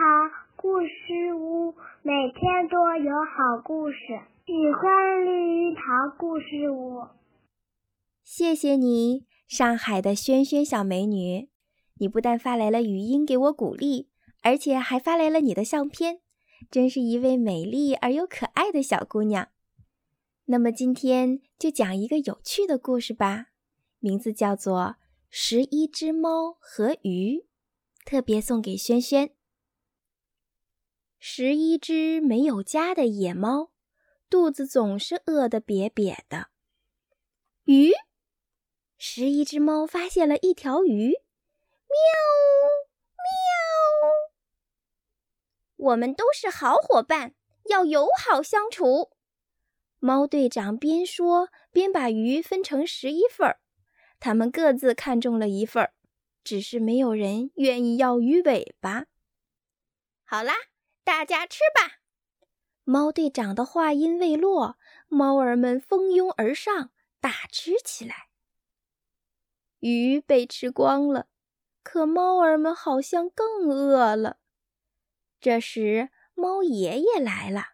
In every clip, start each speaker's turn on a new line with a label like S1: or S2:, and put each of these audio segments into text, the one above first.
S1: 好故事屋，每天都有好故事。喜欢绿桃故事屋。
S2: 谢谢你，上海的萱萱小美女。你不但发来了语音给我鼓励，而且还发来了你的相片，真是一位美丽而又可爱的小姑娘。那么今天就讲一个有趣的故事吧，名字叫做《十一只猫和鱼》，特别送给萱萱。十一只没有家的野猫，肚子总是饿得瘪瘪的。鱼，十一只猫发现了一条鱼，喵喵，我们都是好伙伴，要友好相处。猫队长边说边把鱼分成十一份儿，他们各自看中了一份儿，只是没有人愿意要鱼尾巴。好啦，大家吃吧！猫队长的话音未落，猫儿们蜂拥而上，大吃起来。鱼被吃光了，可猫儿们好像更饿了。这时，猫爷爷来了，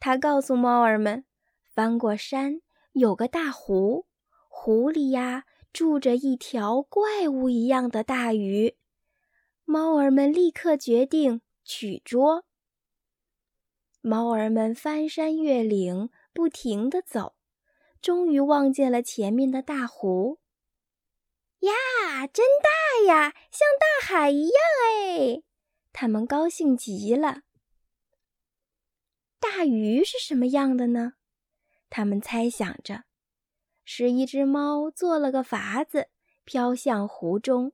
S2: 他告诉猫儿们。翻过山，有个大湖，湖里呀住着一条怪物一样的大鱼。猫儿们立刻决定取捉。猫儿们翻山越岭，不停地走，终于望见了前面的大湖。呀，真大呀，像大海一样哎！他们高兴极了。大鱼是什么样的呢？他们猜想着，十一只猫做了个筏子，飘向湖中。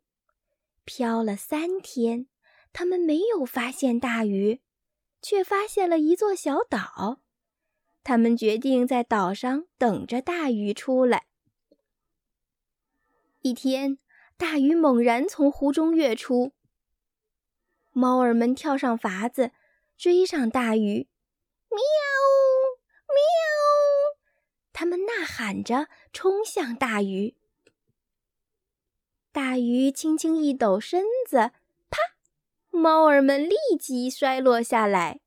S2: 飘了三天，他们没有发现大鱼，却发现了一座小岛。他们决定在岛上等着大鱼出来。一天，大鱼猛然从湖中跃出，猫儿们跳上筏子，追上大鱼，喵，喵。他们呐喊着冲向大鱼，大鱼轻轻一抖身子，猫儿们立即摔落下来。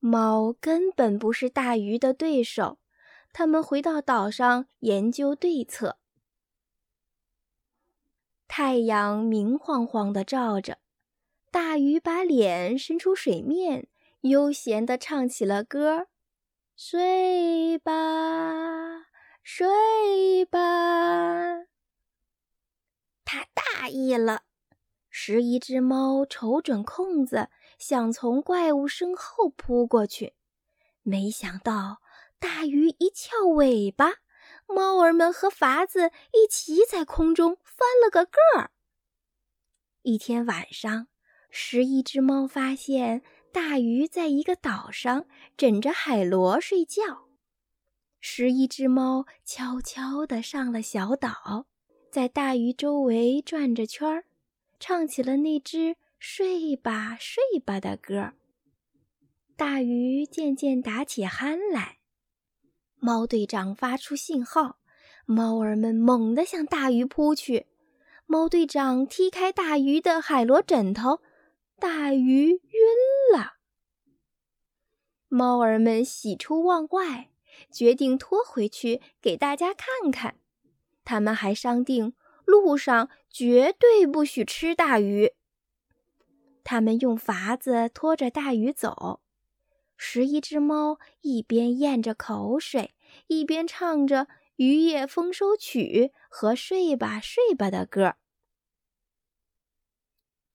S2: 猫根本不是大鱼的对手，他们回到岛上研究对策。太阳明晃晃的照着，大鱼把脸伸出水面，悠闲地唱起了歌。睡吧，睡吧。他大意了。十一只猫瞅准空子，想从怪物身后扑过去，没想到大鱼一翘尾巴，猫儿们和筏子一起在空中翻了个个儿。一天晚上，十一只猫发现。大鱼在一个岛上枕着海螺睡觉，十一只猫悄悄地上了小岛，在大鱼周围转着圈儿，唱起了那只“睡吧，睡吧”的歌。大鱼渐渐打起鼾来，猫队长发出信号，猫儿们猛地向大鱼扑去。猫队长踢开大鱼的海螺枕头。大鱼晕了，猫儿们喜出望外，决定拖回去给大家看看。他们还商定路上绝对不许吃大鱼。他们用筏子拖着大鱼走，十一只猫一边咽着口水，一边唱着《渔业丰收曲》和《睡吧睡吧》的歌。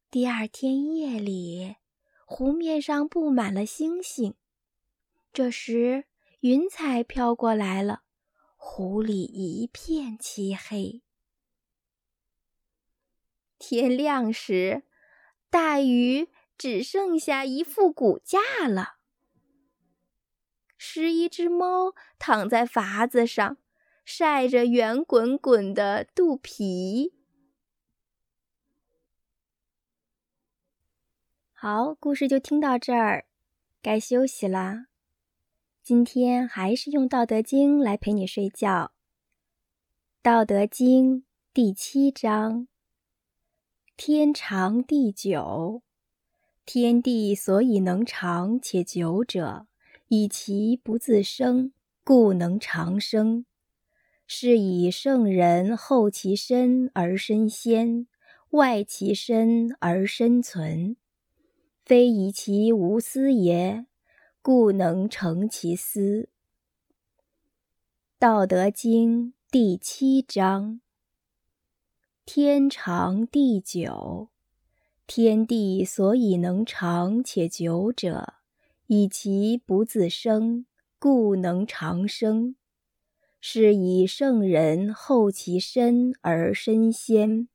S2: 第二天夜里，湖面上布满了星星。这时，云彩飘过来了，湖里一片漆黑。天亮时，大鱼只剩下一副骨架了。十一只猫躺在筏子上，晒着圆滚滚的肚皮。好，故事就听到这儿，该休息啦。今天还是用《道德经》来陪你睡觉，《道德经》第七章：天长地久，天地所以能长且久者，以其不自生，故能长生。是以圣人后其身而身先，外其身而身存。非以其无私也，故能成其私。道德经第七章：天长地久。天地所以能长且久者，以其不自生，故能长生。是以圣人后其身而身先，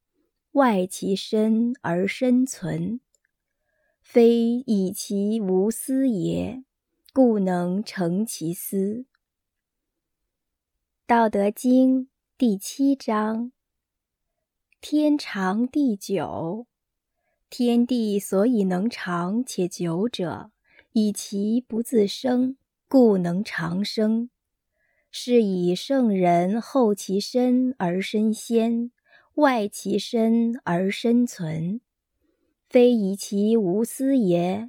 S2: 外其身而身存。非以其无私也，故能成其私。道德经第七章：天长地久。天地所以能长且久者，以其不自生，故能长生。是以圣人后其身而身先，外其身而身存。非以其无私也，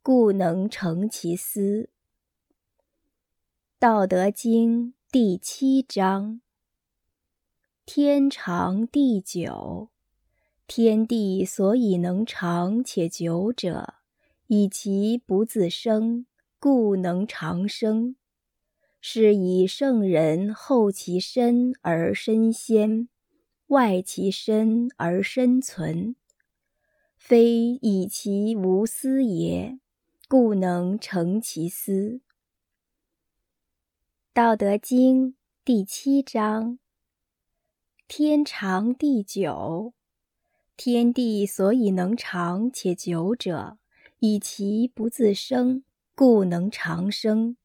S2: 故能成其私。道德经第七章：天长地久。天地所以能长且久者，以其不自生，故能长生。是以圣人后其身而身先，外其身而身存。非以其无私也，故能成其私。道德经第七章：天长地久。天地所以能长且久者，以其不自生，故能长生。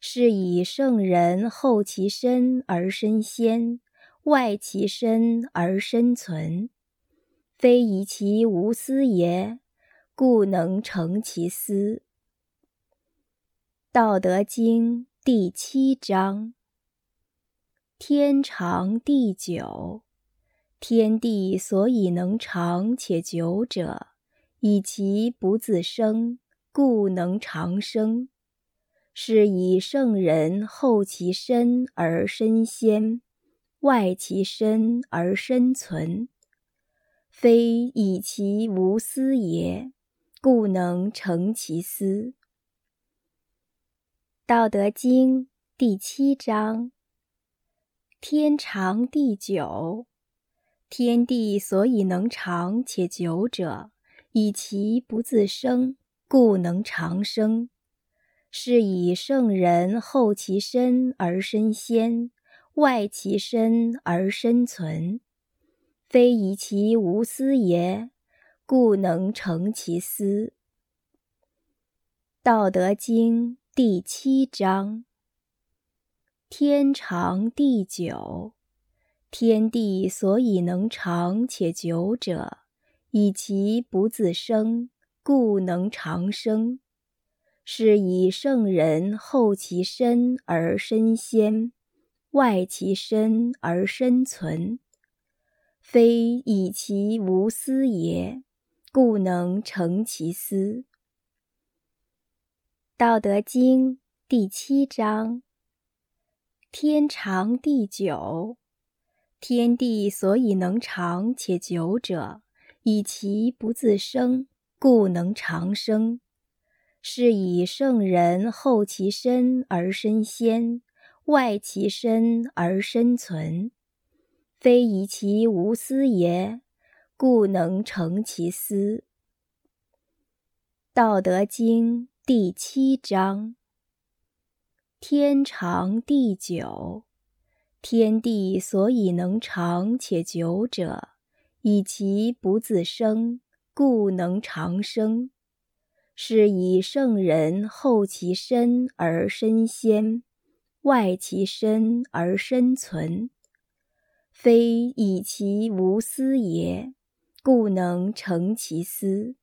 S2: 是以圣人后其身而身先，外其身而身存。非以其无私也，故能成其私。道德经第七章：天长地久。天地所以能长且久者，以其不自生，故能长生。是以圣人后其身而身先，外其身而身存。非以其无私也，故能成其私。道德经第七章：天长地久。天地所以能长且久者，以其不自生，故能长生。是以圣人后其身而身先，外其身而身存。非以其无私也，故能成其私。道德经第七章：天长地久。天地所以能长且久者，以其不自生，故能长生。是以圣人后其身而身先，外其身而身存。非以其无私也，故能成其私。道德经第七章：天长地久。天地所以能长且久者，以其不自生，故能长生。是以圣人后其身而身先，外其身而身存。非以其无私也，故能成其私。道德经第七章：天长地久。天地所以能长且久者，以其不自生，故能长生。是以圣人后其身而身先，外其身而身存。非以其无私也，故能成其私。